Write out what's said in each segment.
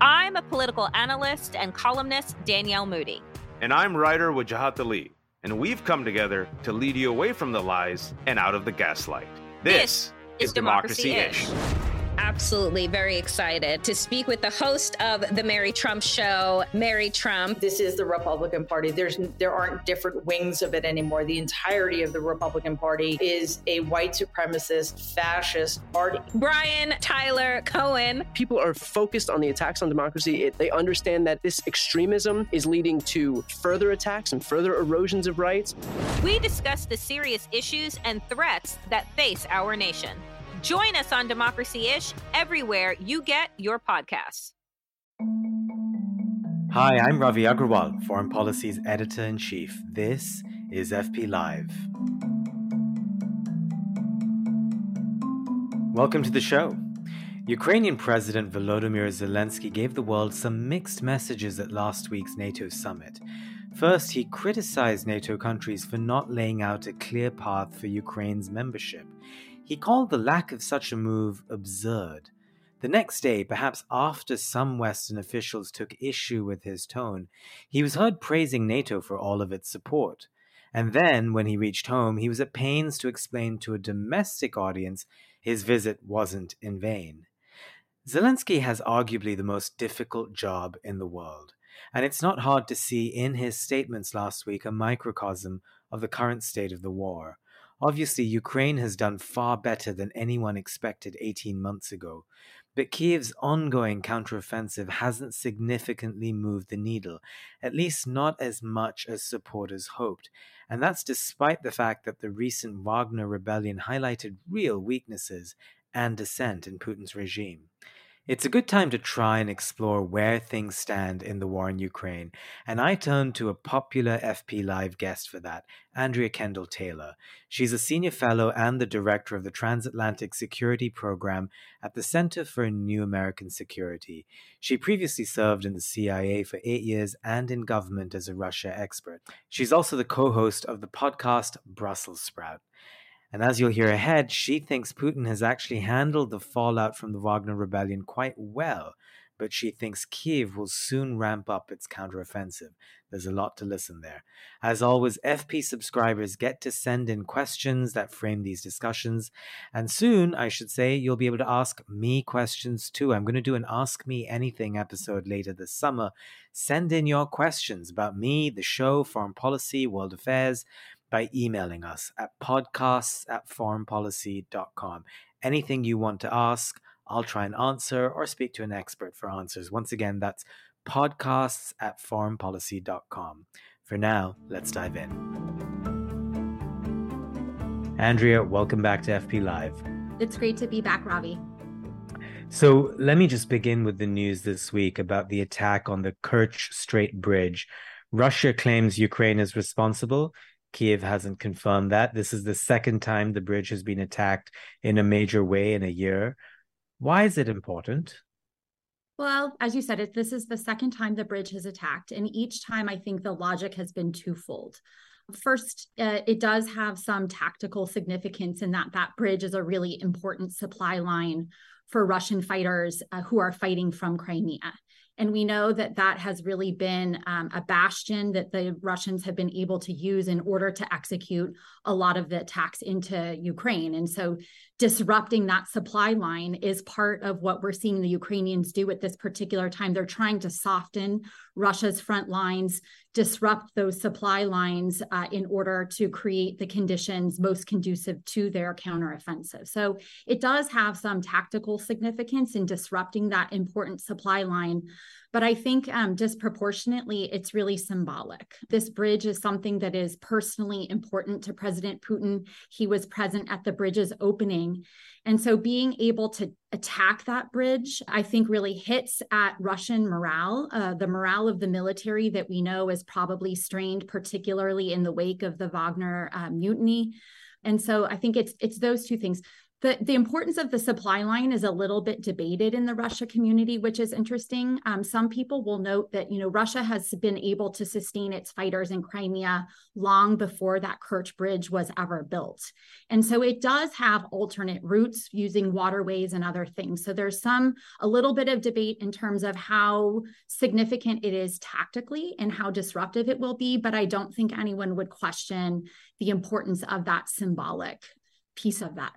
I'm a political analyst and columnist, Danielle Moody. And I'm writer Wajahat Ali. And we've come together to lead you away from the lies and out of the gaslight. This, this is Democracy Ish absolutely very excited to speak with the host of the Mary Trump Show, Mary Trump. This is the Republican Party. There's there aren't different wings of it anymore. The entirety of the Republican Party is a white supremacist fascist party. Brian Tyler Cohen. People are focused on the attacks on democracy. It, they understand that this extremism is leading to further attacks and further erosions of rights. We discuss the serious issues and threats that face our nation. Join us on Democracy Ish everywhere you get your podcasts. Hi, I'm Ravi Agrawal, Foreign Policy's editor in chief. This is FP Live. Welcome to the show. Ukrainian President Volodymyr Zelensky gave the world some mixed messages at last week's NATO summit. First, he criticized NATO countries for not laying out a clear path for Ukraine's membership. He called the lack of such a move absurd. The next day, perhaps after some Western officials took issue with his tone, he was heard praising NATO for all of its support. And then, when he reached home, he was at pains to explain to a domestic audience his visit wasn't in vain. Zelensky has arguably the most difficult job in the world, and it's not hard to see in his statements last week a microcosm of the current state of the war. Obviously, Ukraine has done far better than anyone expected 18 months ago, but Kiev's ongoing counteroffensive hasn't significantly moved the needle, at least not as much as supporters hoped. And that's despite the fact that the recent Wagner rebellion highlighted real weaknesses and dissent in Putin's regime. It's a good time to try and explore where things stand in the war in Ukraine, and I turn to a popular FP Live guest for that, Andrea Kendall Taylor. She's a senior fellow and the director of the Transatlantic Security Program at the Center for New American Security. She previously served in the CIA for eight years and in government as a Russia expert. She's also the co host of the podcast Brussels Sprout. And as you'll hear ahead, she thinks Putin has actually handled the fallout from the Wagner rebellion quite well, but she thinks Kiev will soon ramp up its counteroffensive. There's a lot to listen there. As always, FP subscribers get to send in questions that frame these discussions. And soon, I should say, you'll be able to ask me questions too. I'm going to do an Ask Me Anything episode later this summer. Send in your questions about me, the show, foreign policy, world affairs by emailing us at podcasts at foreignpolicy.com. Anything you want to ask, I'll try and answer or speak to an expert for answers. Once again, that's podcasts at foreignpolicy.com. For now, let's dive in. Andrea, welcome back to FP Live. It's great to be back, Ravi. So let me just begin with the news this week about the attack on the Kerch Strait Bridge. Russia claims Ukraine is responsible. Kiev hasn't confirmed that. This is the second time the bridge has been attacked in a major way in a year. Why is it important? Well, as you said, it, this is the second time the bridge has attacked. And each time I think the logic has been twofold. First, uh, it does have some tactical significance in that that bridge is a really important supply line for Russian fighters uh, who are fighting from Crimea. And we know that that has really been um, a bastion that the Russians have been able to use in order to execute a lot of the attacks into Ukraine. And so disrupting that supply line is part of what we're seeing the Ukrainians do at this particular time. They're trying to soften Russia's front lines, disrupt those supply lines uh, in order to create the conditions most conducive to their counteroffensive. So it does have some tactical significance in disrupting that important supply line. But I think um, disproportionately, it's really symbolic. This bridge is something that is personally important to President Putin. He was present at the bridge's opening. And so being able to attack that bridge, I think really hits at Russian morale, uh, the morale of the military that we know is probably strained, particularly in the wake of the Wagner uh, mutiny. And so I think it's it's those two things. The, the importance of the supply line is a little bit debated in the Russia community, which is interesting. Um, some people will note that you know Russia has been able to sustain its fighters in Crimea long before that Kerch Bridge was ever built, and so it does have alternate routes using waterways and other things. So there's some a little bit of debate in terms of how significant it is tactically and how disruptive it will be, but I don't think anyone would question the importance of that symbolic piece of that.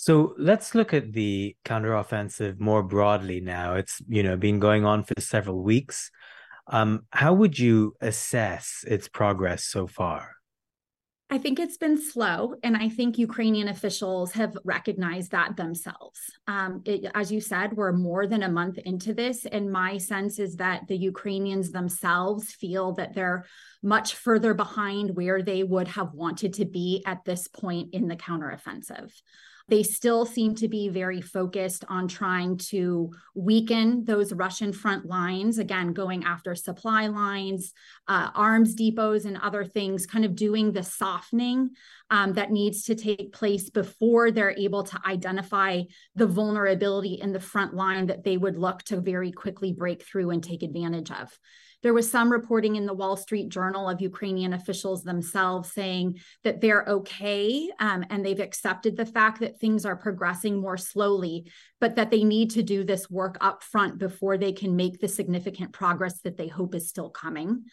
So let's look at the counteroffensive more broadly now. It's you know been going on for several weeks. Um, how would you assess its progress so far? I think it's been slow, and I think Ukrainian officials have recognized that themselves. Um, it, as you said, we're more than a month into this, and my sense is that the Ukrainians themselves feel that they're much further behind where they would have wanted to be at this point in the counteroffensive. They still seem to be very focused on trying to weaken those Russian front lines, again, going after supply lines, uh, arms depots, and other things, kind of doing the softening um, that needs to take place before they're able to identify the vulnerability in the front line that they would look to very quickly break through and take advantage of. There was some reporting in the Wall Street Journal of Ukrainian officials themselves saying that they're okay um, and they've accepted the fact that things are progressing more slowly, but that they need to do this work up front before they can make the significant progress that they hope is still coming.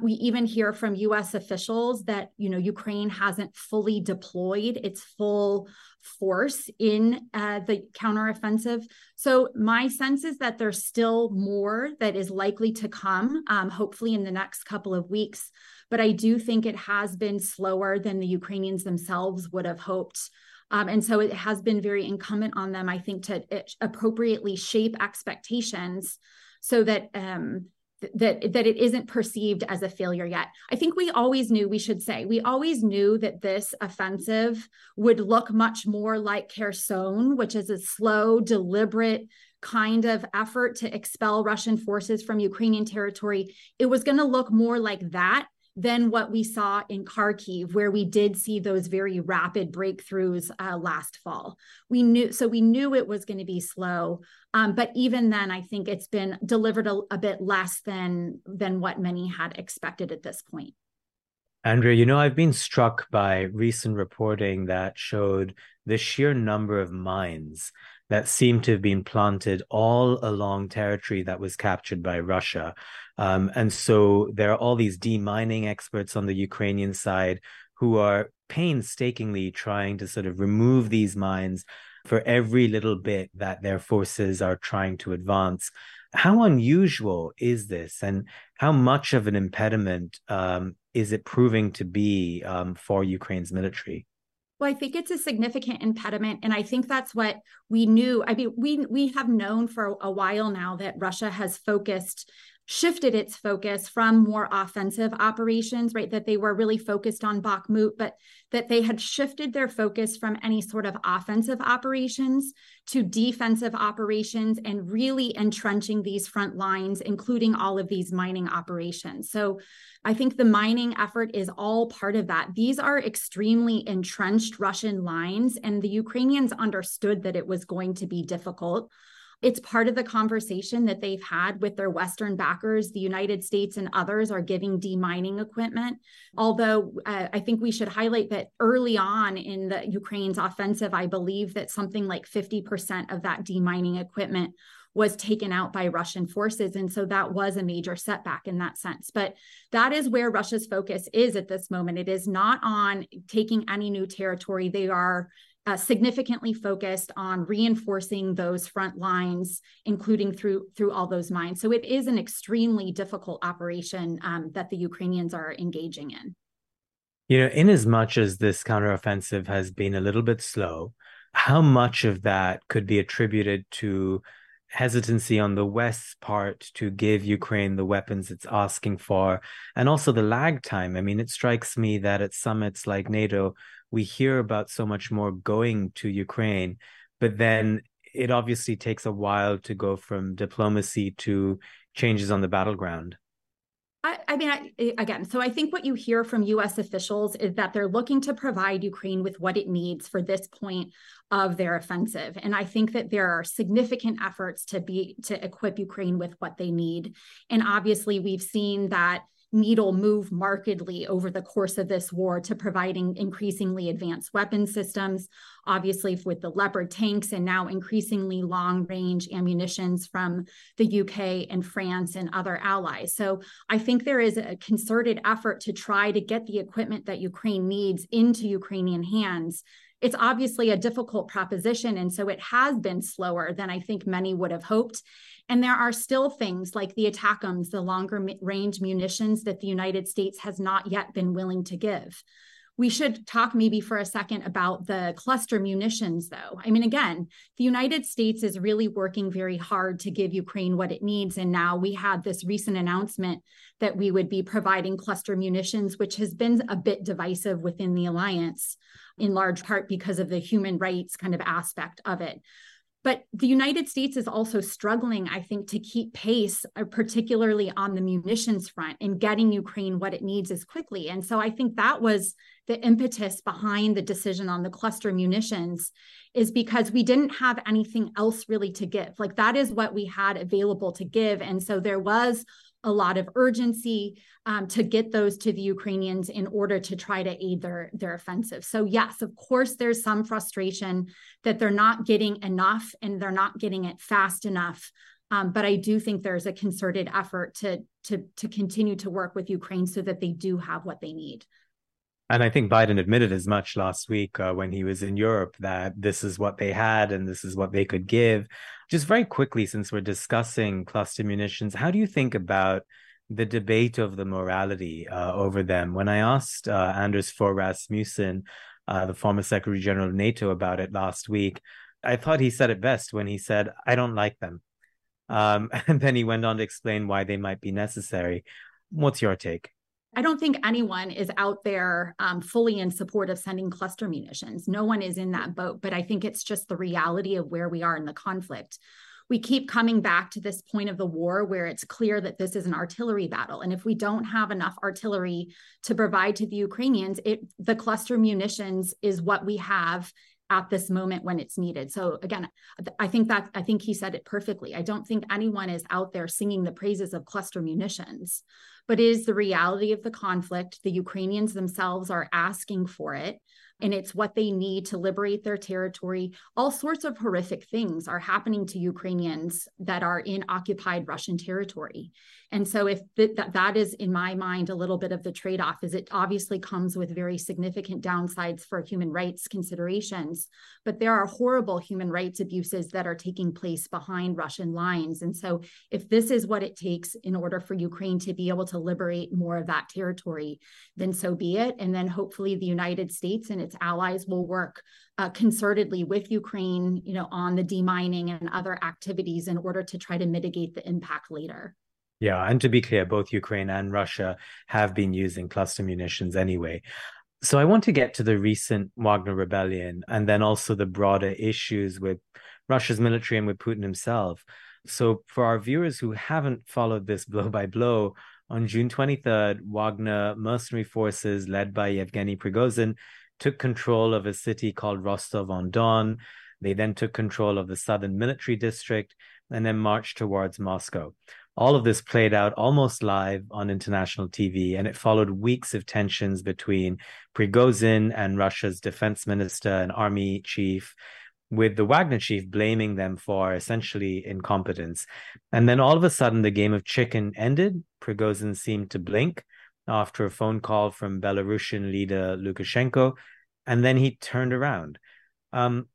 We even hear from US officials that, you know, Ukraine hasn't fully deployed its full force in uh, the counteroffensive. So my sense is that there's still more that is likely to come, um, hopefully in the next couple of weeks. But I do think it has been slower than the Ukrainians themselves would have hoped. Um, and so it has been very incumbent on them, I think, to appropriately shape expectations so that um, that that it isn't perceived as a failure yet. I think we always knew we should say we always knew that this offensive would look much more like Kherson, which is a slow, deliberate kind of effort to expel Russian forces from Ukrainian territory. It was going to look more like that than what we saw in Kharkiv, where we did see those very rapid breakthroughs uh, last fall. We knew, so we knew it was going to be slow, um, but even then, I think it's been delivered a, a bit less than than what many had expected at this point. Andrea, you know, I've been struck by recent reporting that showed the sheer number of mines that seem to have been planted all along territory that was captured by Russia. Um, and so there are all these demining experts on the Ukrainian side who are painstakingly trying to sort of remove these mines for every little bit that their forces are trying to advance. How unusual is this, and how much of an impediment um, is it proving to be um, for Ukraine's military? Well, I think it's a significant impediment, and I think that's what we knew. I mean, we we have known for a while now that Russia has focused shifted its focus from more offensive operations, right? That they were really focused on Bakhmut, but that they had shifted their focus from any sort of offensive operations to defensive operations and really entrenching these front lines, including all of these mining operations. So I think the mining effort is all part of that. These are extremely entrenched Russian lines, and the Ukrainians understood that it was going to be difficult. It's part of the conversation that they've had with their Western backers. The United States and others are giving demining equipment. Although uh, I think we should highlight that early on in the Ukraine's offensive, I believe that something like 50% of that demining equipment was taken out by Russian forces. And so that was a major setback in that sense. But that is where Russia's focus is at this moment. It is not on taking any new territory. They are uh, significantly focused on reinforcing those front lines, including through through all those mines. So it is an extremely difficult operation um, that the Ukrainians are engaging in. You know, in as much as this counteroffensive has been a little bit slow, how much of that could be attributed to hesitancy on the West's part to give Ukraine the weapons it's asking for, and also the lag time? I mean, it strikes me that at summits like NATO, we hear about so much more going to Ukraine, but then it obviously takes a while to go from diplomacy to changes on the battleground. I, mean, I, eh, again, so I think what you hear from US officials is that they're looking to provide Ukraine with what it needs for this point of their offensive. And I think that there are significant efforts to be to equip Ukraine with what they need. And obviously, we've seen that needle move markedly over the course of this war to providing increasingly advanced weapon systems, obviously with the Leopard tanks and now increasingly long range ammunitions from the UK and France and other allies. So I think there is a concerted effort to try to get the equipment that Ukraine needs into Ukrainian hands it's obviously a difficult proposition. And so it has been slower than I think many would have hoped. And there are still things like the ATACMS, the longer range munitions that the United States has not yet been willing to give. We should talk maybe for a second about the cluster munitions, though. I mean, again, the United States is really working very hard to give Ukraine what it needs. And now we had this recent announcement that we would be providing cluster munitions, which has been a bit divisive within the alliance, in large part because of the human rights kind of aspect of it. But the United States is also struggling, I think, to keep pace, uh, particularly on the munitions front and getting Ukraine what it needs as quickly. And so I think that was the impetus behind the decision on the cluster munitions is because we didn't have anything else really to give. Like that is what we had available to give. And so there was a lot of urgency um, to get those to the Ukrainians in order to try to aid their, their offensive. So, yes, of course, there's some frustration that they're not getting enough and they're not getting it fast enough. Um, but I do think there's a concerted effort to, to, to continue to work with Ukraine so that they do have what they need. And I think Biden admitted as much last week uh, when he was in Europe that this is what they had and this is what they could give. Just very quickly, since we're discussing cluster munitions, how do you think about the debate of the morality uh, over them? When I asked uh, Anders Fogh Rasmussen, uh, the former Secretary General of NATO, about it last week, I thought he said it best when he said, I don't like them. Um, and then he went on to explain why they might be necessary. What's your take? I don't think anyone is out there um, fully in support of sending cluster munitions. No one is in that boat, but I think it's just the reality of where we are in the conflict. We keep coming back to this point of the war where it's clear that this is an artillery battle. And if we don't have enough artillery to provide to the Ukrainians, it the cluster munitions is what we have at this moment when it's needed. So again, I think that I think he said it perfectly. I don't think anyone is out there singing the praises of cluster munitions but it is the reality of the conflict. The Ukrainians themselves are asking for it and it's what they need to liberate their territory. All sorts of horrific things are happening to Ukrainians that are in occupied Russian territory. And so, if th- that that is in my mind a little bit of the trade off, is it obviously comes with very significant downsides for human rights considerations, but there are horrible human rights abuses that are taking place behind Russian lines. And so, if this is what it takes in order for Ukraine to be able to liberate more of that territory, then so be it. And then hopefully the United States and its allies will work uh, concertedly with Ukraine, you know, on the demining and other activities in order to try to mitigate the impact later. Yeah, and to be clear, both Ukraine and Russia have been using cluster munitions anyway. So I want to get to the recent Wagner rebellion and then also the broader issues with Russia's military and with Putin himself. So for our viewers who haven't followed this blow by blow, on June 23rd, Wagner mercenary forces led by Yevgeny Prigozhin took control of a city called Rostov on Don. They then took control of the southern military district and then marched towards Moscow. All of this played out almost live on international TV, and it followed weeks of tensions between Prigozhin and Russia's defense minister and army chief, with the Wagner chief blaming them for essentially incompetence. And then all of a sudden, the game of chicken ended. Prigozhin seemed to blink after a phone call from Belarusian leader Lukashenko, and then he turned around. Um,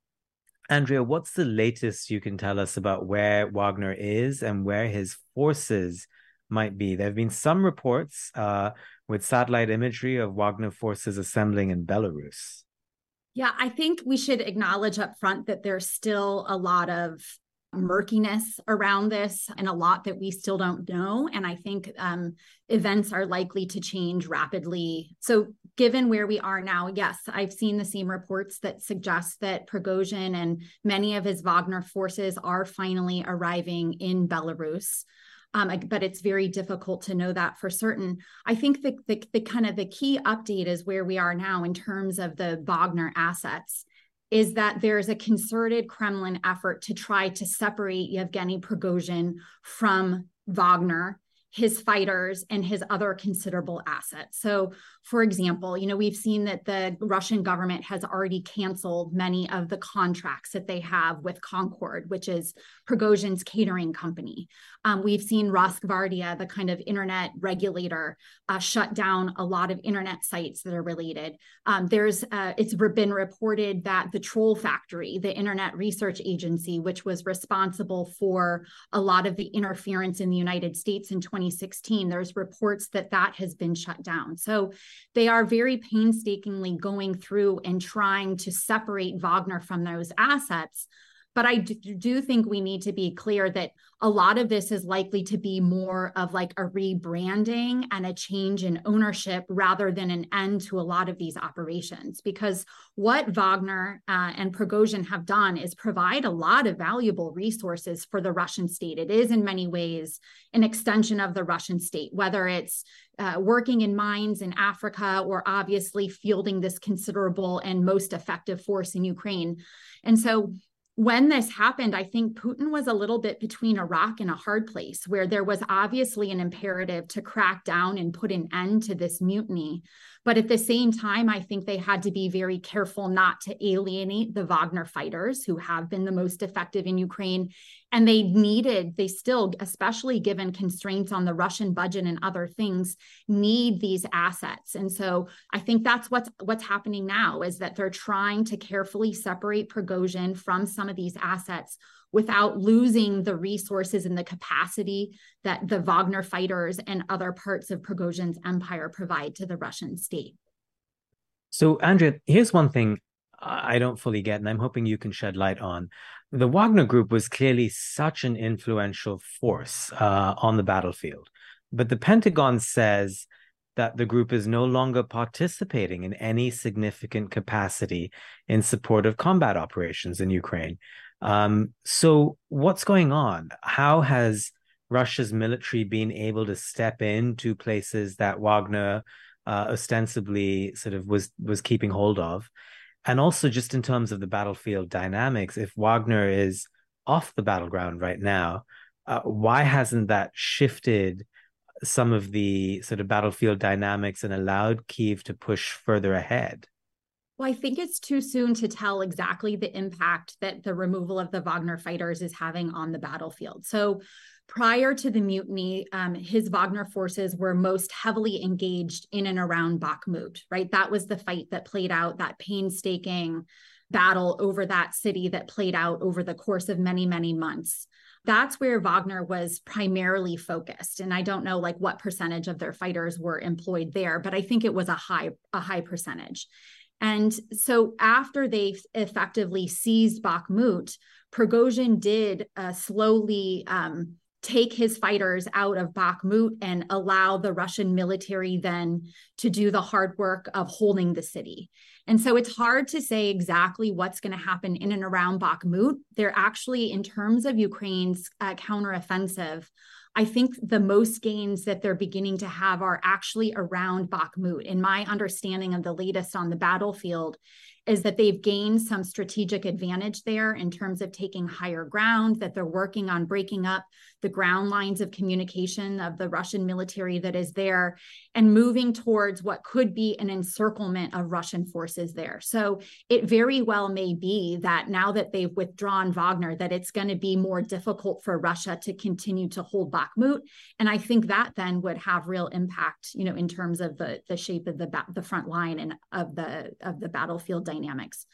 Andrea, what's the latest you can tell us about where Wagner is and where his forces might be? There have been some reports uh, with satellite imagery of Wagner forces assembling in Belarus. Yeah, I think we should acknowledge up front that there's still a lot of murkiness around this and a lot that we still don't know. And I think um, events are likely to change rapidly. So, given where we are now, yes, I've seen the same reports that suggest that Prigozhin and many of his Wagner forces are finally arriving in Belarus. Um, but it's very difficult to know that for certain. I think the, the, the kind of the key update is where we are now in terms of the Wagner assets is that there's a concerted Kremlin effort to try to separate Yevgeny Prigozhin from Wagner his fighters and his other considerable assets. So, for example, you know, we've seen that the Russian government has already canceled many of the contracts that they have with Concord, which is Prigozhin's catering company. Um, we've seen Rosgvardia, the kind of internet regulator, uh, shut down a lot of internet sites that are related. Um, there's uh, it's been reported that the Troll Factory, the internet research agency, which was responsible for a lot of the interference in the United States in 2016 there's reports that that has been shut down so they are very painstakingly going through and trying to separate wagner from those assets but I do think we need to be clear that a lot of this is likely to be more of like a rebranding and a change in ownership rather than an end to a lot of these operations. Because what Wagner uh, and Prigozhin have done is provide a lot of valuable resources for the Russian state. It is, in many ways, an extension of the Russian state, whether it's uh, working in mines in Africa or obviously fielding this considerable and most effective force in Ukraine. And so when this happened, I think Putin was a little bit between a rock and a hard place where there was obviously an imperative to crack down and put an end to this mutiny. But at the same time, I think they had to be very careful not to alienate the Wagner fighters who have been the most effective in Ukraine. And they needed, they still, especially given constraints on the Russian budget and other things, need these assets. And so I think that's what's what's happening now is that they're trying to carefully separate Prigozhin from some of these assets without losing the resources and the capacity that the Wagner fighters and other parts of Prigozhin's empire provide to the Russian state. So, Andrea, here's one thing I don't fully get, and I'm hoping you can shed light on. The Wagner Group was clearly such an influential force uh, on the battlefield, but the Pentagon says that the group is no longer participating in any significant capacity in support of combat operations in Ukraine. Um, so, what's going on? How has Russia's military been able to step into places that Wagner uh, ostensibly sort of was was keeping hold of? And also, just in terms of the battlefield dynamics, if Wagner is off the battleground right now, uh, why hasn't that shifted some of the sort of battlefield dynamics and allowed Kiev to push further ahead? Well, I think it's too soon to tell exactly the impact that the removal of the Wagner fighters is having on the battlefield. So, prior to the mutiny, um, his Wagner forces were most heavily engaged in and around Bakhmut, right? That was the fight that played out, that painstaking battle over that city that played out over the course of many, many months. That's where Wagner was primarily focused. And I don't know like what percentage of their fighters were employed there, but I think it was a high, a high percentage. And so after they effectively seized Bakhmut, Prigozhin did uh, slowly um, take his fighters out of Bakhmut and allow the Russian military then to do the hard work of holding the city. And so it's hard to say exactly what's going to happen in and around Bakhmut. They're actually, in terms of Ukraine's uh, counteroffensive, I think the most gains that they're beginning to have are actually around Bakhmut. In my understanding of the latest on the battlefield, is that they've gained some strategic advantage there in terms of taking higher ground, that they're working on breaking up the ground lines of communication of the Russian military that is there and moving towards what could be an encirclement of Russian forces there. So it very well may be that now that they've withdrawn Wagner, that it's going to be more difficult for Russia to continue to hold Bakhmut. And I think that then would have real impact, you know, in terms of the, the shape of the, the front line and of the of the battlefield dynamics.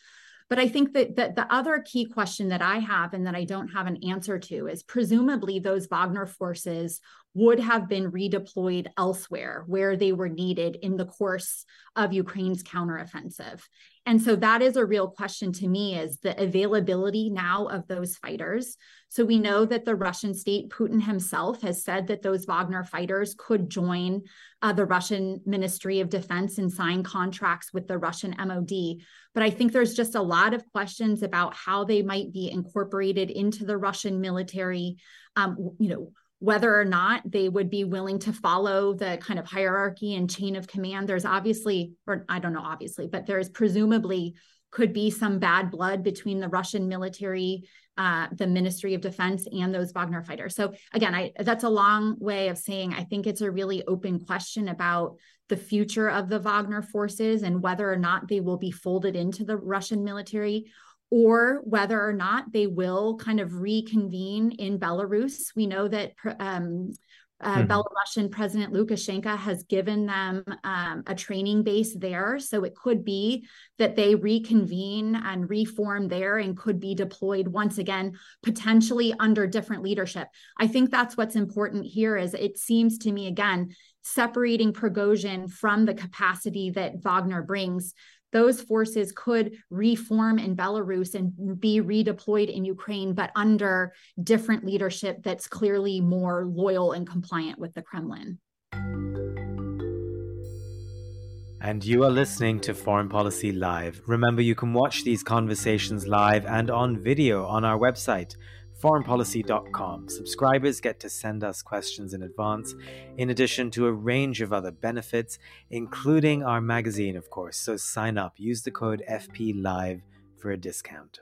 But I think that, that the other key question that I have and that I don't have an answer to is presumably those Wagner forces would have been redeployed elsewhere where they were needed in the course of Ukraine's counteroffensive. And so that is a real question to me is the availability now of those fighters. So we know that the Russian state, Putin himself, has said that those Wagner fighters could join uh, the Russian Ministry of Defense and sign contracts with the Russian MOD. But I think there's just a lot of questions about how they might be incorporated into the Russian military. Um, you know, whether or not they would be willing to follow the kind of hierarchy and chain of command. There's obviously, or I don't know, obviously, but there's presumably could be some bad blood between the Russian military, uh, the Ministry of Defense, and those Wagner fighters. So again, I, that's a long way of saying I think it's a really open question about the future of the Wagner forces and whether or not they will be folded into the Russian military or whether or not they will kind of reconvene in Belarus. We know that um, uh, mm-hmm. Belarusian President Lukashenko has given them um, a training base there. So it could be that they reconvene and reform there and could be deployed once again, potentially under different leadership. I think that's what's important here is it seems to me, again, separating Prigozhin from the capacity that Wagner brings those forces could reform in Belarus and be redeployed in Ukraine, but under different leadership that's clearly more loyal and compliant with the Kremlin. And you are listening to Foreign Policy Live. Remember, you can watch these conversations live and on video on our website foreignpolicy.com. Subscribers get to send us questions in advance, in addition to a range of other benefits, including our magazine, of course. So sign up, use the code FPLive for a discount.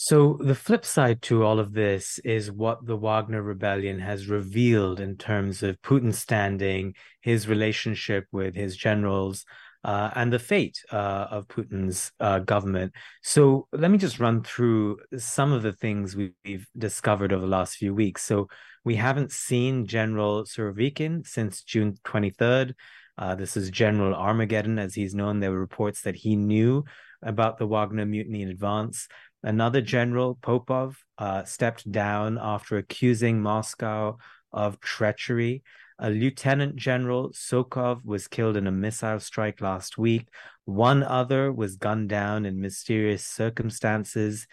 So, the flip side to all of this is what the Wagner Rebellion has revealed in terms of Putin's standing, his relationship with his generals, uh, and the fate uh, of Putin's uh, government. So, let me just run through some of the things we've discovered over the last few weeks. So, we haven't seen General Surovikin since June 23rd. Uh, this is General Armageddon, as he's known. There were reports that he knew about the Wagner mutiny in advance. Another general, Popov, uh, stepped down after accusing Moscow of treachery. A lieutenant general, Tsokov, was killed in a missile strike last week. One other was gunned down in mysterious circumstances.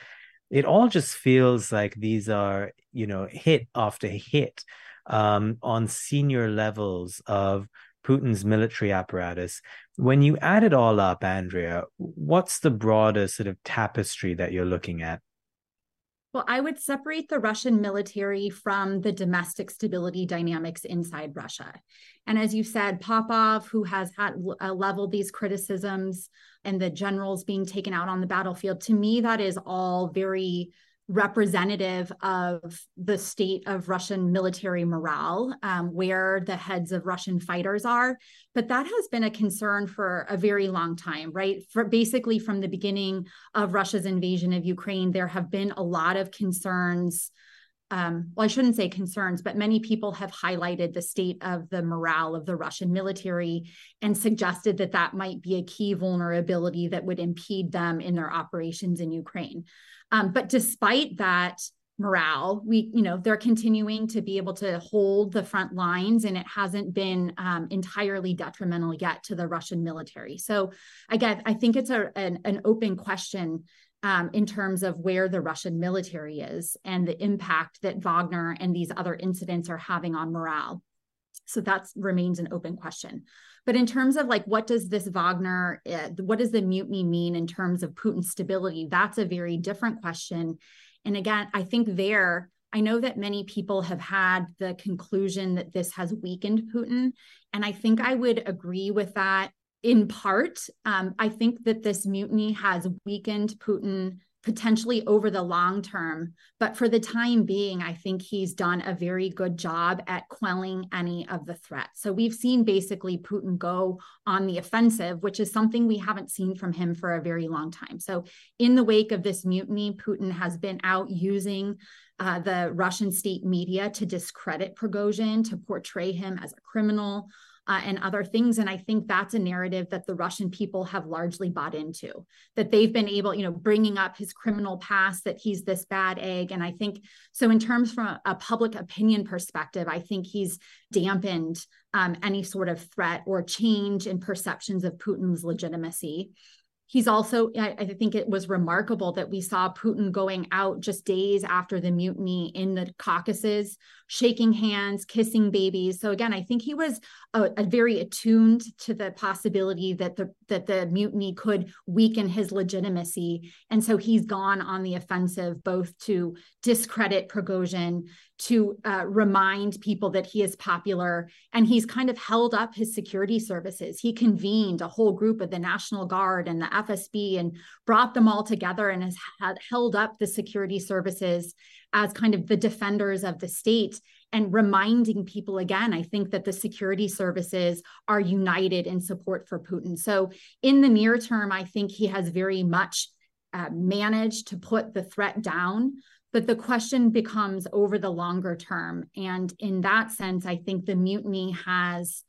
It all just feels like these are, you know, hit after hit um, on senior levels of Putin's military apparatus. When you add it all up, Andrea, what's the broader sort of tapestry that you're looking at? Well, I would separate the Russian military from the domestic stability dynamics inside Russia. And as you said, Popov, who has had uh, leveled these criticisms and the generals being taken out on the battlefield, to me, that is all very representative of the state of Russian military morale, um, where the heads of Russian fighters are. But that has been a concern for a very long time, right? For basically from the beginning of Russia's invasion of Ukraine, there have been a lot of concerns. Um, well, I shouldn't say concerns, but many people have highlighted the state of the morale of the Russian military and suggested that that might be a key vulnerability that would impede them in their operations in Ukraine. Um, but despite that morale, we, you know, they're continuing to be able to hold the front lines and it hasn't been um, entirely detrimental yet to the Russian military. So again, I think it's a, an, an open question um, in terms of where the Russian military is and the impact that Wagner and these other incidents are having on morale. So that remains an open question. But in terms of like, what does this Wagner, uh, what does the mutiny mean in terms of Putin's stability? That's a very different question. And again, I think there, I know that many people have had the conclusion that this has weakened Putin. And I think I would agree with that in part. Um, I think that this mutiny has weakened Putin potentially over the long term. But for the time being, I think he's done a very good job at quelling any of the threats. So we've seen basically Putin go on the offensive, which is something we haven't seen from him for a very long time. So in the wake of this mutiny, Putin has been out using uh, the Russian state media to discredit Prigozhin, to portray him as a criminal. Uh, and other things. And I think that's a narrative that the Russian people have largely bought into, that they've been able, you know, bringing up his criminal past, that he's this bad egg. And I think so, in terms from a public opinion perspective, I think he's dampened um, any sort of threat or change in perceptions of Putin's legitimacy he's also i think it was remarkable that we saw putin going out just days after the mutiny in the caucasus shaking hands kissing babies. So again i think he was a, a very attuned to the possibility that the that the mutiny could weaken his legitimacy and so he's gone on the offensive both to discredit prigozhin to uh, remind people that he is popular. And he's kind of held up his security services. He convened a whole group of the National Guard and the FSB and brought them all together and has held up the security services as kind of the defenders of the state and reminding people again i think that the security services are united in support for putin so in the near term i think he has very much uh, managed to put the threat down but the question becomes over the longer term. And in that sense, I think the mutiny has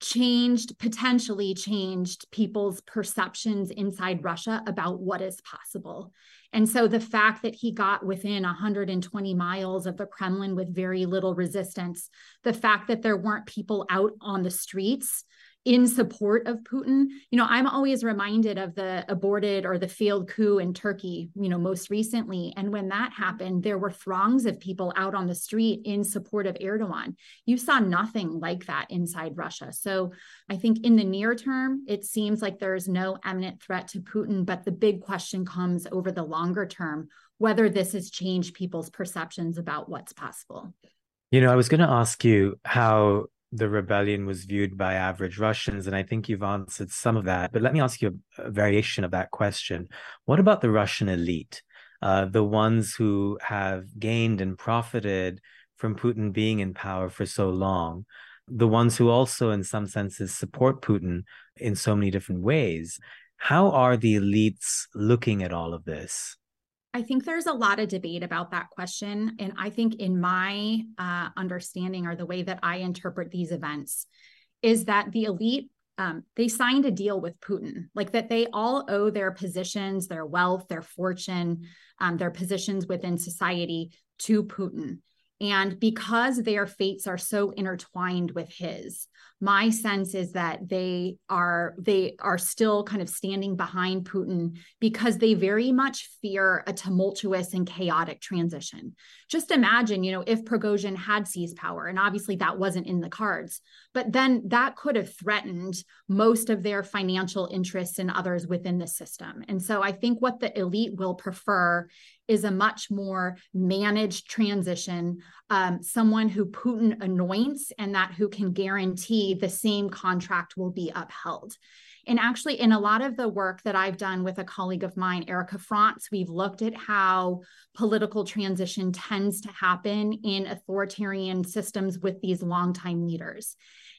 changed, potentially changed people's perceptions inside Russia about what is possible. And so the fact that he got within 120 miles of the Kremlin with very little resistance, the fact that there weren't people out on the streets in support of Putin. You know, I'm always reminded of the aborted or the failed coup in Turkey, you know, most recently. And when that happened, there were throngs of people out on the street in support of Erdogan. You saw nothing like that inside Russia. So I think in the near term, it seems like there is no imminent threat to Putin. But the big question comes over the longer term whether this has changed people's perceptions about what's possible. You know, I was going to ask you how the rebellion was viewed by average Russians. And I think you've answered some of that. But let me ask you a, variation of that question. What about the Russian elite, uh, the ones who have gained and profited from Putin being in power for so long? The ones who also, in some senses, support Putin in so many different ways. How are the elites looking at all of this? I think there's a lot of debate about that question. And I think, in my uh, understanding or the way that I interpret these events, is that the elite. Um, they signed a deal with Putin, like that they all owe their positions, their wealth, their fortune, um, their positions within society to Putin. And because their fates are so intertwined with his, my sense is that they are they are still kind of standing behind Putin because they very much fear a tumultuous and chaotic transition. Just imagine, you know, if Prigozhin had seized power, and obviously that wasn't in the cards, but then that could have threatened most of their financial interests and others within the system. And so I think what the elite will prefer is a much more managed transition, um, someone who Putin anoints and that who can guarantee the same contract will be upheld. And actually, in a lot of the work that I've done with a colleague of mine, Erica Frantz, we've looked at how political transition tends to happen in authoritarian systems with these longtime leaders.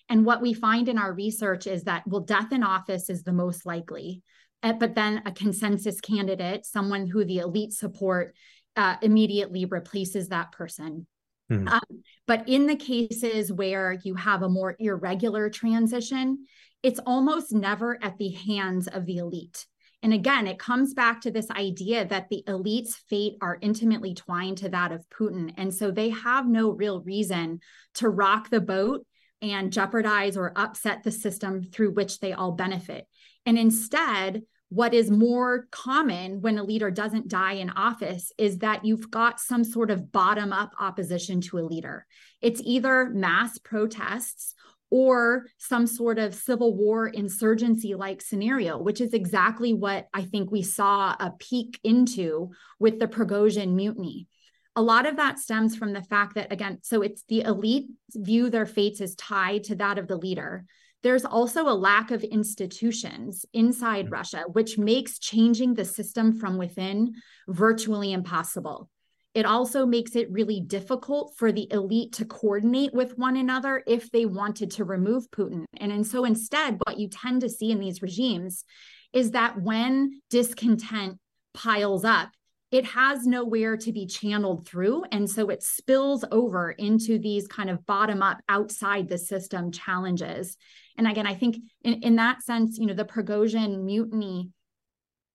And what we find in our research is that, well, death in office is the most likely, but then a consensus candidate, someone who the elite support, uh, immediately replaces that person. Mm. Um, but in the cases where you have a more irregular transition, it's almost never at the hands of the elite. And again, it comes back to this idea that the elite's fate are intimately twined to that of Putin. And so they have no real reason to rock the boat and jeopardize or upset the system through which they all benefit. And instead, what is more common when a leader doesn't die in office is that you've got some sort of bottom up opposition to a leader. It's either mass protests or some sort of civil war insurgency like scenario, which is exactly what I think we saw a peek into with the Prigozhin mutiny. A lot of that stems from the fact that, again, so it's the elite view their fates as tied to that of the leader. There's also a lack of institutions inside mm-hmm. Russia, which makes changing the system from within virtually impossible. It also makes it really difficult for the elite to coordinate with one another if they wanted to remove Putin. And, and so instead, what you tend to see in these regimes is that when discontent piles up, it has nowhere to be channeled through. And so it spills over into these kind of bottom up outside the system challenges. And again, I think in, in that sense, you know, the Prigozhin mutiny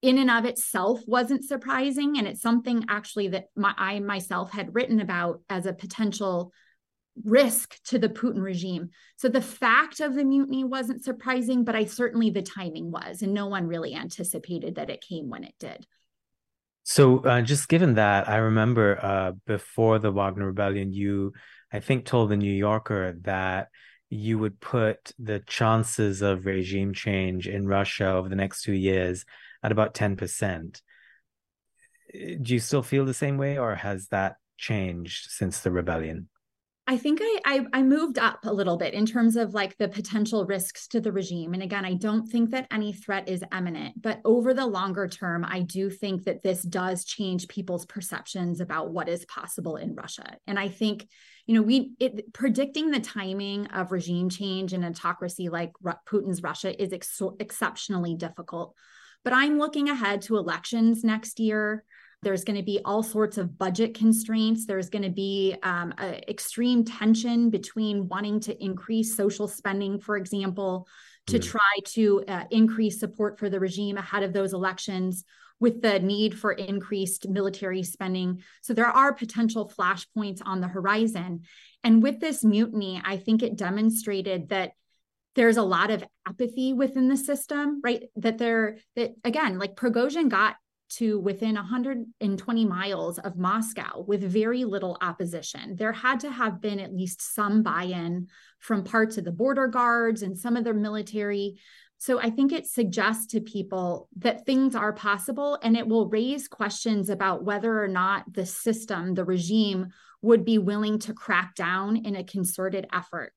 in and of itself wasn't surprising. And it's something actually that my, I myself had written about as a potential risk to the Putin regime. So the fact of the mutiny wasn't surprising, but I certainly the timing was, and no one really anticipated that it came when it did. So, uh, just given that, I remember uh, before the Wagner Rebellion, you, I think, told the New Yorker that you would put the chances of regime change in Russia over the next two years at about 10%. Do you still feel the same way, or has that changed since the rebellion? I think I, I, I moved up a little bit in terms of like the potential risks to the regime. And again, I don't think that any threat is imminent, but over the longer term, I do think that this does change people's perceptions about what is possible in Russia. And I think, you know, we it, predicting the timing of regime change in autocracy like Putin's Russia is ex- exceptionally difficult. But I'm looking ahead to elections next year. There's going to be all sorts of budget constraints. There's going to be um, extreme tension between wanting to increase social spending, for example, to try to uh, increase support for the regime ahead of those elections with the need for increased military spending. So there are potential flashpoints on the horizon. And with this mutiny, I think it demonstrated that there's a lot of apathy within the system, right? That there, that again, like Prigozhin got to within 120 miles of Moscow with very little opposition. There had to have been at least some buy in from parts of the border guards and some of their military. So I think it suggests to people that things are possible and it will raise questions about whether or not the system, the regime, would be willing to crack down in a concerted effort.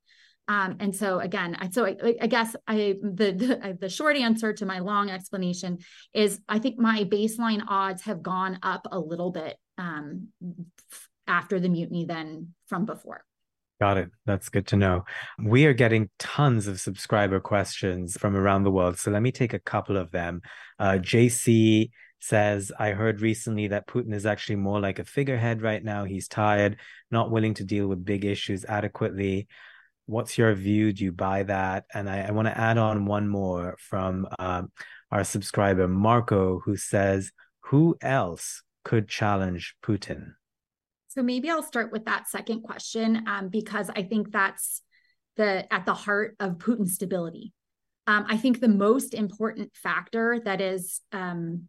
Um, and so again, I, so I, I, guess I the, the the short answer to my long explanation is I think my baseline odds have gone up a little bit um, after the mutiny than from before. Got it. That's good to know. We are getting tons of subscriber questions from around the world. So let me take a couple of them. Uh, JC says, I heard recently that Putin is actually more like a figurehead right now. He's tired, not willing to deal with big issues adequately what's your view? Do you buy that? And I, I want to add on one more from um, our subscriber, Marco, who says, Who else could challenge Putin? So maybe I'll start with that second question um, because I think that's the at the heart of Putin's stability. Um, I think the most important factor that is um,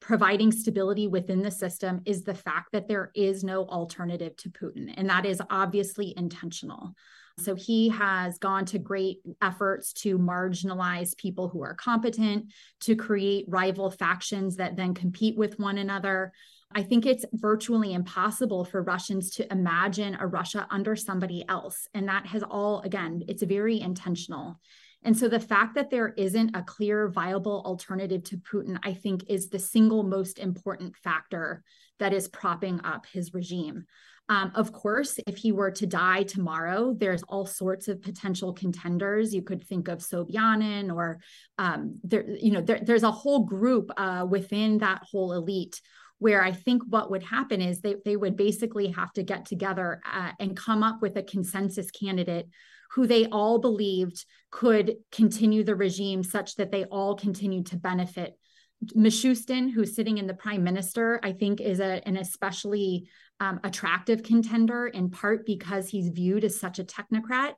providing stability within the system is the fact that there is no alternative to Putin, and that is obviously intentional. So he has gone to great efforts to marginalize people who are competent, to create rival factions that then compete with one another. I think it's virtually impossible for Russians to imagine a Russia under somebody else. And that has all, again, it's very intentional. And so the fact that there isn't a clear, viable alternative to Putin, I think, is the single most important factor that is propping up his regime. Um, of course, if he were to die tomorrow, there's all sorts of potential contenders. You could think of Sobyanin, or um, there, you know, there, there's a whole group uh, within that whole elite where I think what would happen is they, they would basically have to get together uh, and come up with a consensus candidate who they all believed could continue the regime such that they all continued to benefit Mishustin, who's sitting in the prime minister, I think is a, an especially um, attractive contender in part because he's viewed as such a technocrat.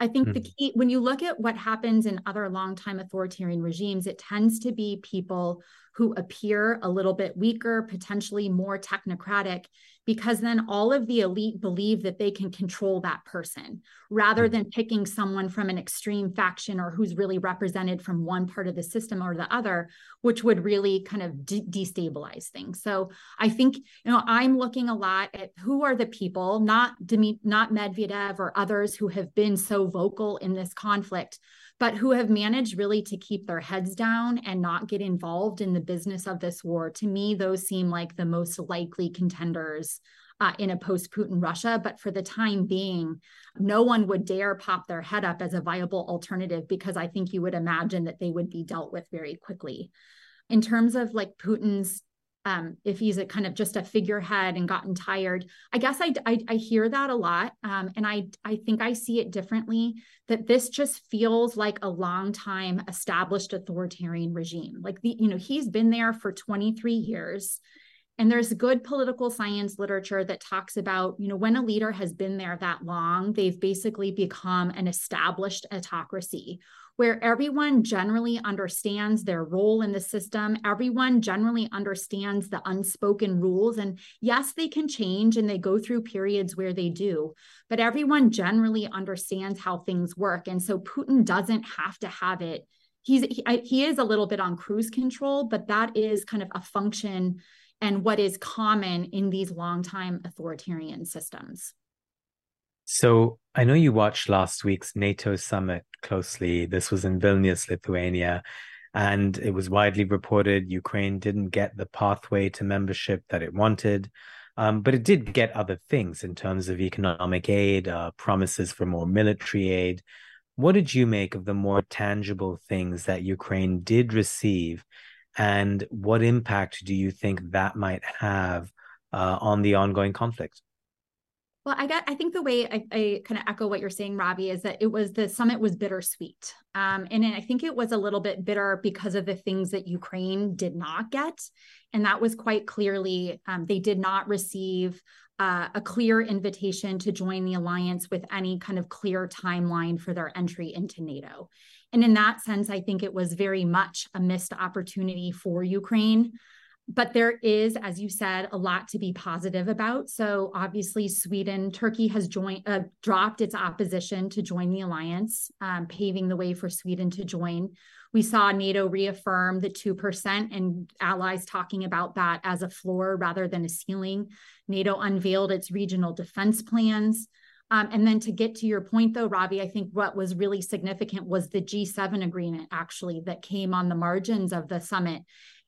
I think mm-hmm. the key, when you look at what happens in other longtime authoritarian regimes, it tends to be people who appear a little bit weaker, potentially more technocratic, because then all of the elite believe that they can control that person rather mm-hmm. than picking someone from an extreme faction or who's really represented from one part of the system or the other, which would really kind of de- destabilize things. So I think, you know, I'm looking a lot at who are the people, not Demi- not Medvedev or others who have been so vocal in this conflict but who have managed really to keep their heads down and not get involved in the business of this war. To me, those seem like the most likely contenders uh, in a post Putin Russia. But for the time being, no one would dare pop their head up as a viable alternative because I think you would imagine that they would be dealt with very quickly. In terms of like Putin's um, if he's a kind of just a figurehead and gotten tired. I guess I, I, I hear that a lot. Um, and I, I think I see it differently that this just feels like a long time established authoritarian regime. Like the, you know, he's been there for 23 years. And there's good political science literature that talks about, you know, when a leader has been there that long, they've basically become an established autocracy where everyone generally understands their role in the system. Everyone generally understands the unspoken rules. And yes, they can change and they go through periods where they do, but everyone generally understands how things work. And so Putin doesn't have to have it. He's he, he is a little bit on cruise control, but that is kind of a function and what is common in these long-time authoritarian systems. So I know you watched last week's NATO summit closely. This was in Vilnius, Lithuania, and it was widely reported Ukraine didn't get the pathway to membership that it wanted. Um, but it did get other things in terms of economic aid, uh, promises for more military aid. What did you make of the more tangible things that Ukraine did receive? And what impact do you think that might have uh, on the ongoing conflict? Well, I got. I think the way I, I kind of echo what you're saying, Robbie, is that it was the summit was bittersweet, um, and I think it was a little bit bitter because of the things that Ukraine did not get, and that was quite clearly um, they did not receive uh, a clear invitation to join the alliance with any kind of clear timeline for their entry into NATO. And in that sense, I think it was very much a missed opportunity for Ukraine but there is, as you said, a lot to be positive about. So obviously, Sweden, Turkey has joined, uh, dropped its opposition to join the alliance, um, paving the way for Sweden to join. We saw NATO reaffirm the 2% and allies talking about that as a floor rather than a ceiling. NATO unveiled its regional defense plans. Um, and then to get to your point, though, Robbie, I think what was really significant was the G7 agreement, actually, that came on the margins of the summit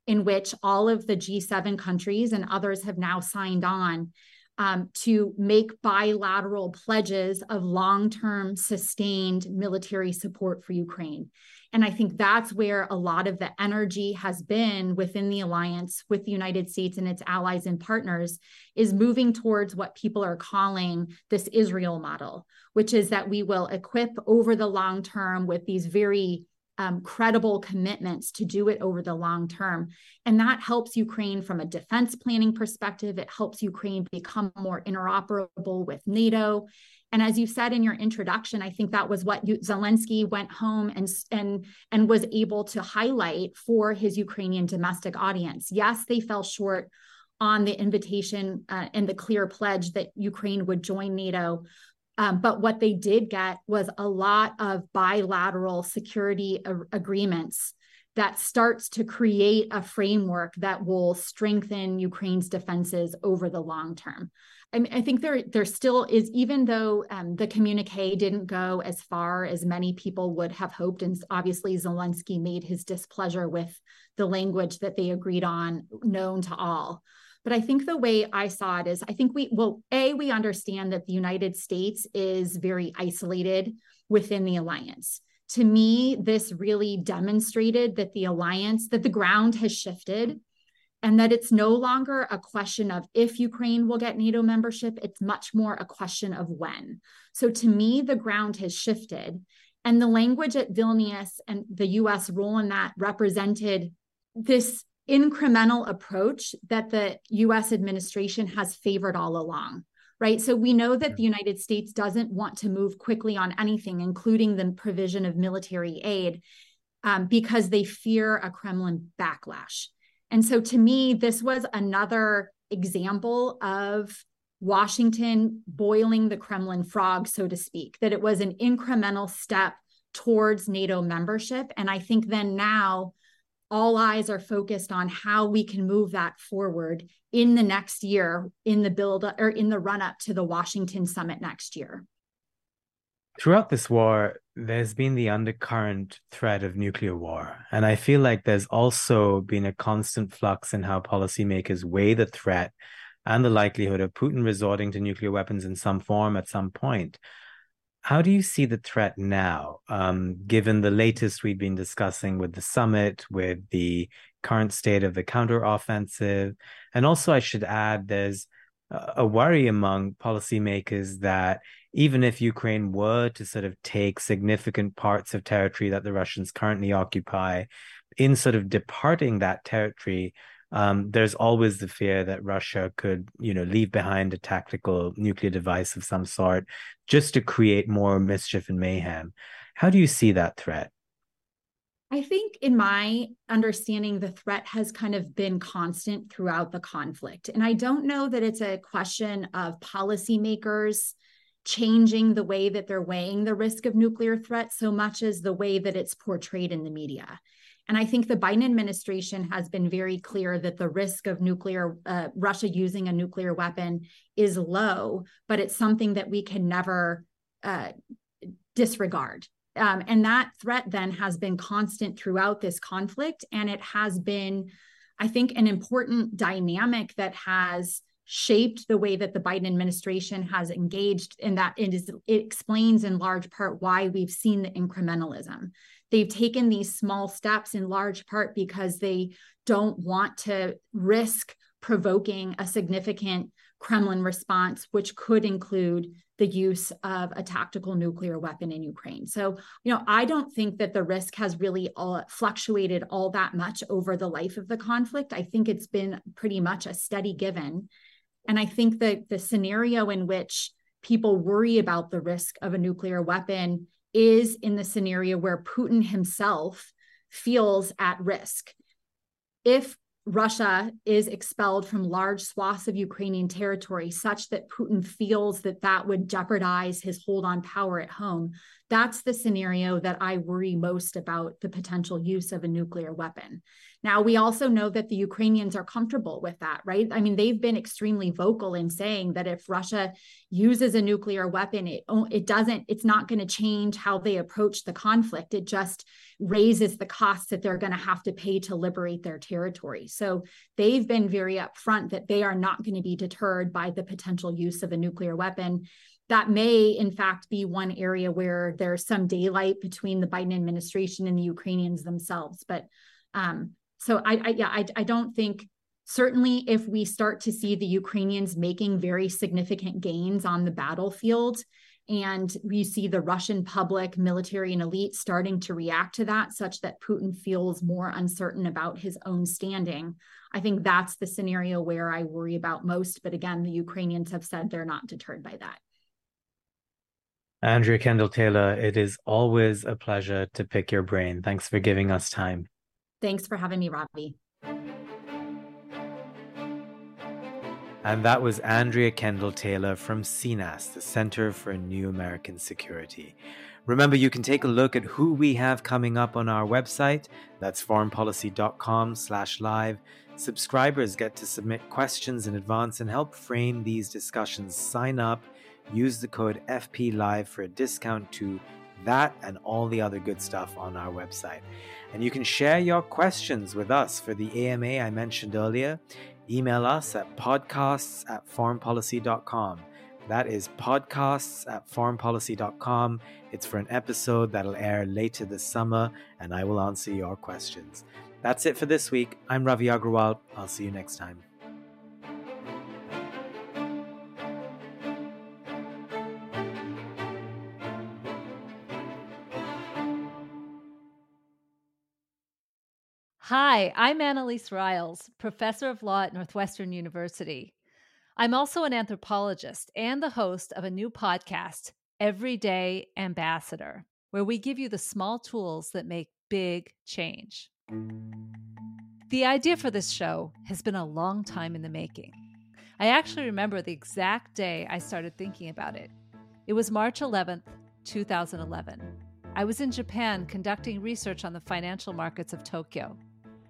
in which all of the G7 countries and others have now signed on um, to make bilateral pledges of long term sustained military support for Ukraine. And I think that's where a lot of the energy has been within the alliance with the United States and its allies and partners is moving towards what people are calling this Israel model, which is that we will equip over the long term with these very um, credible commitments to do it over the long term. And that helps Ukraine from a defense planning perspective. It helps Ukraine become more interoperable with NATO. And as you said in your introduction, I think that was what Zelensky went home and, and, and was able to highlight for his Ukrainian domestic audience. Yes, they fell short on the invitation uh, and the clear pledge that Ukraine would join NATO. Um, but what they did get was a lot of bilateral security a- agreements that starts to create a framework that will strengthen Ukraine's defenses over the long term. I, mean, I think there there still is, even though um, the communique didn't go as far as many people would have hoped, and obviously Zelensky made his displeasure with the language that they agreed on known to all. But I think the way I saw it is I think we, well, A, we understand that the United States is very isolated within the alliance. To me, this really demonstrated that the alliance, that the ground has shifted and that it's no longer a question of if Ukraine will get NATO membership, it's much more a question of when. So to me, the ground has shifted. And the language at Vilnius and the US role in that represented this incremental approach that the US administration has favored all along. Right. So we know that the United States doesn't want to move quickly on anything, including the provision of military aid, um, because they fear a Kremlin backlash. And so to me, this was another example of Washington boiling the Kremlin frog, so to speak, that it was an incremental step towards NATO membership. And I think then now all eyes are focused on how we can move that forward in the next year in the build or in the run up to the Washington summit next year. Throughout this war, there's been the undercurrent threat of nuclear war. And I feel like there's also been a constant flux in how policymakers weigh the threat and the likelihood of Putin resorting to nuclear weapons in some form at some point. How do you see the threat now, um, given the latest we've been discussing with the summit, with the current state of the counteroffensive? And also, I should add, there's a worry among policymakers that even if Ukraine were to sort of take significant parts of territory that the Russians currently occupy, in sort of departing that territory, um, there's always the fear that Russia could, you know, leave behind a tactical nuclear device of some sort just to create more mischief and mayhem. How do you see that threat? I think, in my understanding, the threat has kind of been constant throughout the conflict. And I don't know that it's a question of policymakers changing the way that they're weighing the risk of nuclear threat so much as the way that it's portrayed in the media. And I think the Biden administration has been very clear that the risk of nuclear, uh, Russia using a nuclear weapon is low, but it's something that we can never uh, disregard. Um, and that threat then has been constant throughout this conflict. And it has been, I think, an important dynamic that has shaped the way that the Biden administration has engaged, and that it, is, it explains in large part why we've seen the incrementalism. They've taken these small steps in large part because they don't want to risk provoking a significant Kremlin response, which could include the use of a tactical nuclear weapon in Ukraine. So, you know, I don't think that the risk has really all fluctuated all that much over the life of the conflict. I think it's been pretty much a steady given. And I think that the scenario in which people worry about the risk of a nuclear weapon is in the scenario where Putin himself feels at risk. If Russia is expelled from large swaths of Ukrainian territory, such that Putin feels that that would jeopardize his hold on power at home. That's the scenario that I worry most about the potential use of a nuclear weapon. Now, we also know that the Ukrainians are comfortable with that, right? I mean, they've been extremely vocal in saying that if Russia uses a nuclear weapon, it, it doesn't, it's not going to change how they approach the conflict. It just raises the costs that they're going to have to pay to liberate their territory. So they've been very upfront that they are not going to be deterred by the potential use of a nuclear weapon that may in fact be one area where there's some daylight between the Biden administration and the Ukrainians themselves. But um, so I, I yeah, I, I don't think certainly if we start to see the Ukrainians making very significant gains on the battlefield and we see the Russian public, military, and elite starting to react to that, such that Putin feels more uncertain about his own standing. I think that's the scenario where I worry about most. But again, the Ukrainians have said they're not deterred by that. Andrea Kendall Taylor, it is always a pleasure to pick your brain. Thanks for giving us time. Thanks for having me, Ravi. And that was Andrea Kendall Taylor from CNAS, the Center for New American Security. Remember, you can take a look at who we have coming up on our website. That's foreignpolicy.com slash live. Subscribers get to submit questions in advance and help frame these discussions. Sign up, use the code FPLive for a discount to that and all the other good stuff on our website. And you can share your questions with us for the AMA I mentioned earlier. Email us at podcasts at foreignpolicy.com. That is podcasts at foreignpolicy.com. It's for an episode that'll air later this summer, and I will answer your questions. That's it for this week. I'm Ravi Agrawal. I'll see you next time. Hi, I'm Annelise Riles, professor of law at Northwestern University. I'm also an anthropologist and the host of a new podcast, Everyday Ambassador, where we give you the small tools that make big change. The idea for this show has been a long time in the making. I actually remember the exact day I started thinking about it. It was March 11th, 2011. I was in Japan conducting research on the financial markets of Tokyo.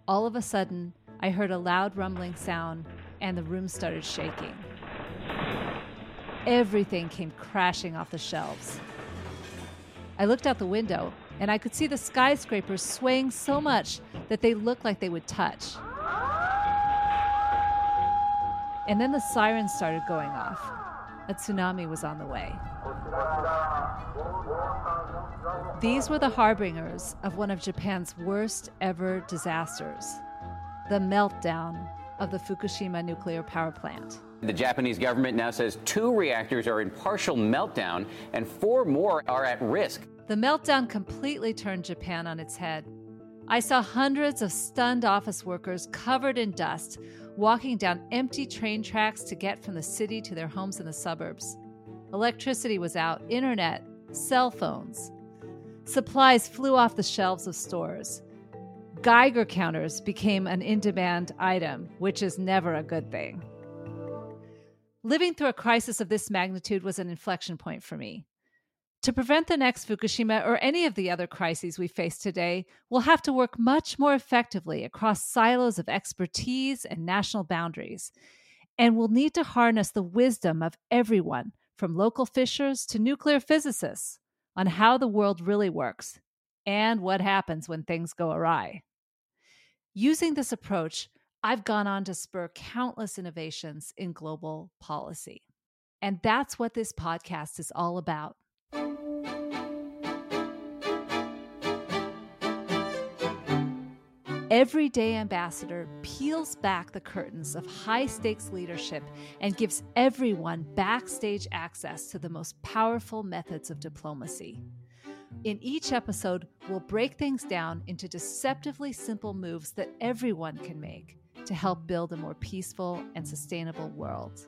All of a sudden, I heard a loud rumbling sound and the room started shaking. Everything came crashing off the shelves. I looked out the window and I could see the skyscrapers swaying so much that they looked like they would touch. And then the sirens started going off. A tsunami was on the way. These were the harbingers of one of Japan's worst ever disasters the meltdown of the Fukushima nuclear power plant. The Japanese government now says two reactors are in partial meltdown and four more are at risk. The meltdown completely turned Japan on its head. I saw hundreds of stunned office workers covered in dust walking down empty train tracks to get from the city to their homes in the suburbs. Electricity was out, internet, cell phones. Supplies flew off the shelves of stores. Geiger counters became an in demand item, which is never a good thing. Living through a crisis of this magnitude was an inflection point for me. To prevent the next Fukushima or any of the other crises we face today, we'll have to work much more effectively across silos of expertise and national boundaries. And we'll need to harness the wisdom of everyone, from local fishers to nuclear physicists, on how the world really works and what happens when things go awry. Using this approach, I've gone on to spur countless innovations in global policy. And that's what this podcast is all about. Everyday Ambassador peels back the curtains of high stakes leadership and gives everyone backstage access to the most powerful methods of diplomacy. In each episode, we'll break things down into deceptively simple moves that everyone can make to help build a more peaceful and sustainable world.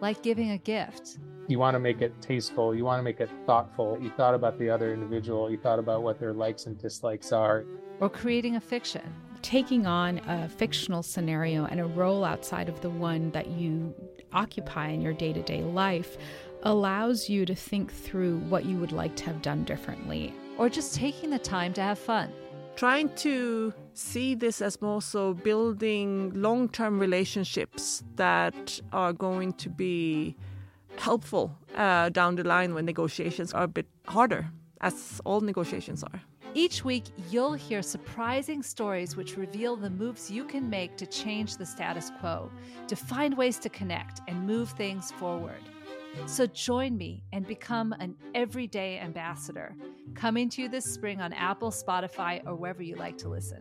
Like giving a gift. You want to make it tasteful, you want to make it thoughtful. You thought about the other individual, you thought about what their likes and dislikes are. Or creating a fiction. Taking on a fictional scenario and a role outside of the one that you occupy in your day to day life allows you to think through what you would like to have done differently. Or just taking the time to have fun. Trying to see this as more so building long term relationships that are going to be helpful uh, down the line when negotiations are a bit harder, as all negotiations are. Each week, you'll hear surprising stories which reveal the moves you can make to change the status quo, to find ways to connect and move things forward. So join me and become an everyday ambassador, coming to you this spring on Apple, Spotify, or wherever you like to listen.